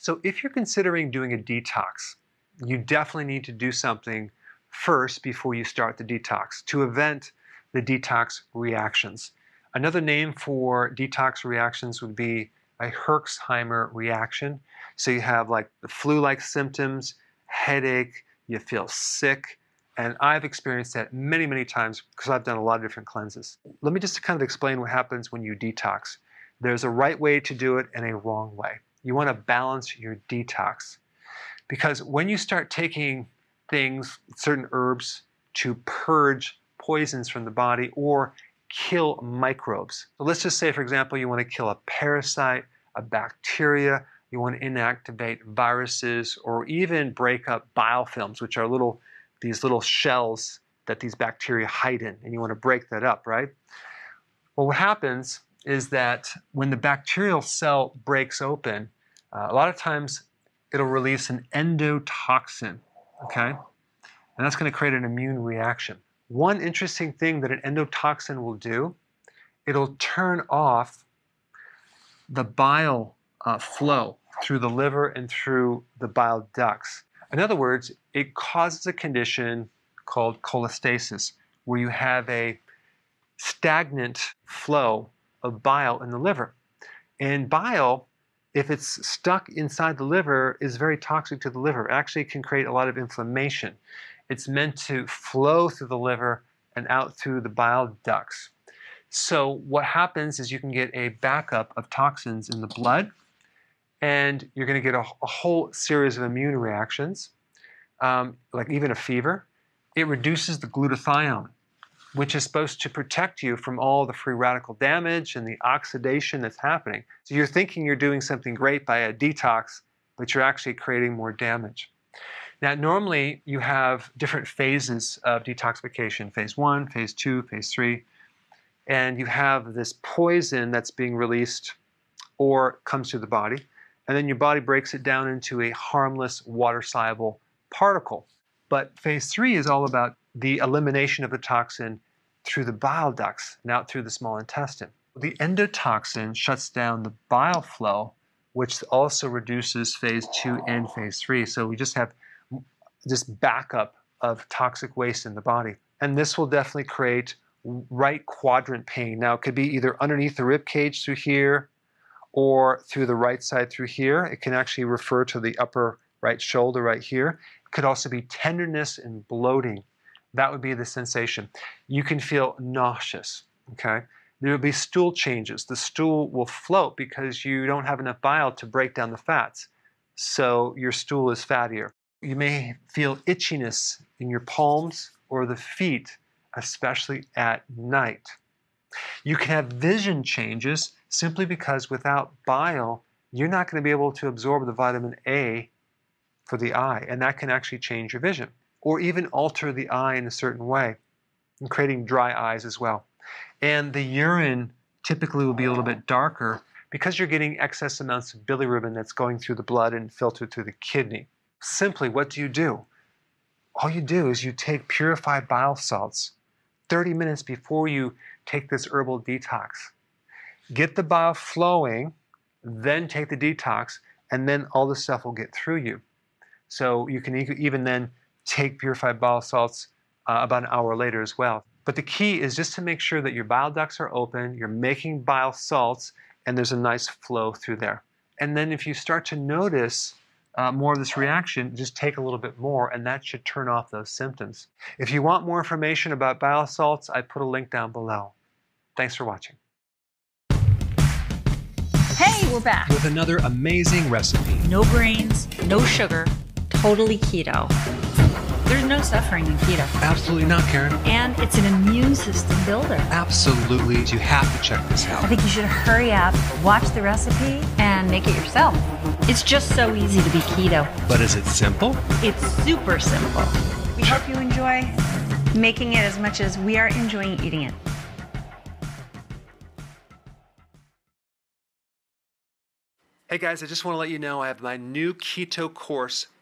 So if you're considering doing a detox, you definitely need to do something first before you start the detox to prevent the detox reactions. Another name for detox reactions would be a Herxheimer reaction. So you have like the flu-like symptoms, headache, you feel sick, and I've experienced that many, many times because I've done a lot of different cleanses. Let me just kind of explain what happens when you detox. There's a right way to do it and a wrong way. You want to balance your detox. Because when you start taking things, certain herbs, to purge poisons from the body or kill microbes. So let's just say, for example, you want to kill a parasite, a bacteria, you want to inactivate viruses, or even break up biofilms, which are little these little shells that these bacteria hide in, and you want to break that up, right? Well, what happens is that when the bacterial cell breaks open, uh, a lot of times it'll release an endotoxin, okay? And that's going to create an immune reaction. One interesting thing that an endotoxin will do, it'll turn off the bile uh, flow through the liver and through the bile ducts. In other words, it causes a condition called cholestasis, where you have a stagnant flow of bile in the liver. And bile, if it's stuck inside the liver, is very toxic to the liver. It actually can create a lot of inflammation. It's meant to flow through the liver and out through the bile ducts. So what happens is you can get a backup of toxins in the blood, and you're going to get a, a whole series of immune reactions, um, like even a fever. It reduces the glutathione which is supposed to protect you from all the free radical damage and the oxidation that's happening. So you're thinking you're doing something great by a detox, but you're actually creating more damage. Now, normally you have different phases of detoxification phase one, phase two, phase three, and you have this poison that's being released or comes to the body, and then your body breaks it down into a harmless water soluble particle. But phase three is all about the elimination of the toxin through the bile ducts and out through the small intestine. The endotoxin shuts down the bile flow, which also reduces phase two and phase three. So we just have this backup of toxic waste in the body. And this will definitely create right quadrant pain. Now, it could be either underneath the rib cage through here or through the right side through here. It can actually refer to the upper right shoulder right here. It could also be tenderness and bloating that would be the sensation. You can feel nauseous, okay? There will be stool changes. The stool will float because you don't have enough bile to break down the fats. So your stool is fattier. You may feel itchiness in your palms or the feet, especially at night. You can have vision changes simply because without bile, you're not going to be able to absorb the vitamin A for the eye, and that can actually change your vision or even alter the eye in a certain way, and creating dry eyes as well. And the urine typically will be a little bit darker because you're getting excess amounts of bilirubin that's going through the blood and filtered through the kidney. Simply, what do you do? All you do is you take purified bile salts 30 minutes before you take this herbal detox. Get the bile flowing, then take the detox, and then all the stuff will get through you. So you can even then take purified bile salts uh, about an hour later as well. But the key is just to make sure that your bile ducts are open, you're making bile salts, and there's a nice flow through there. And then if you start to notice uh, more of this reaction, just take a little bit more, and that should turn off those symptoms. If you want more information about bile salts, I put a link down below. Thanks for watching. Hey, we're back. With another amazing recipe. No grains, no sugar, totally keto. There's no suffering in keto. Absolutely not, Karen. And it's an immune system builder. Absolutely. You have to check this out. I think you should hurry up, watch the recipe, and make it yourself. It's just so easy to be keto. But is it simple? It's super simple. We hope you enjoy making it as much as we are enjoying eating it. Hey guys, I just want to let you know I have my new keto course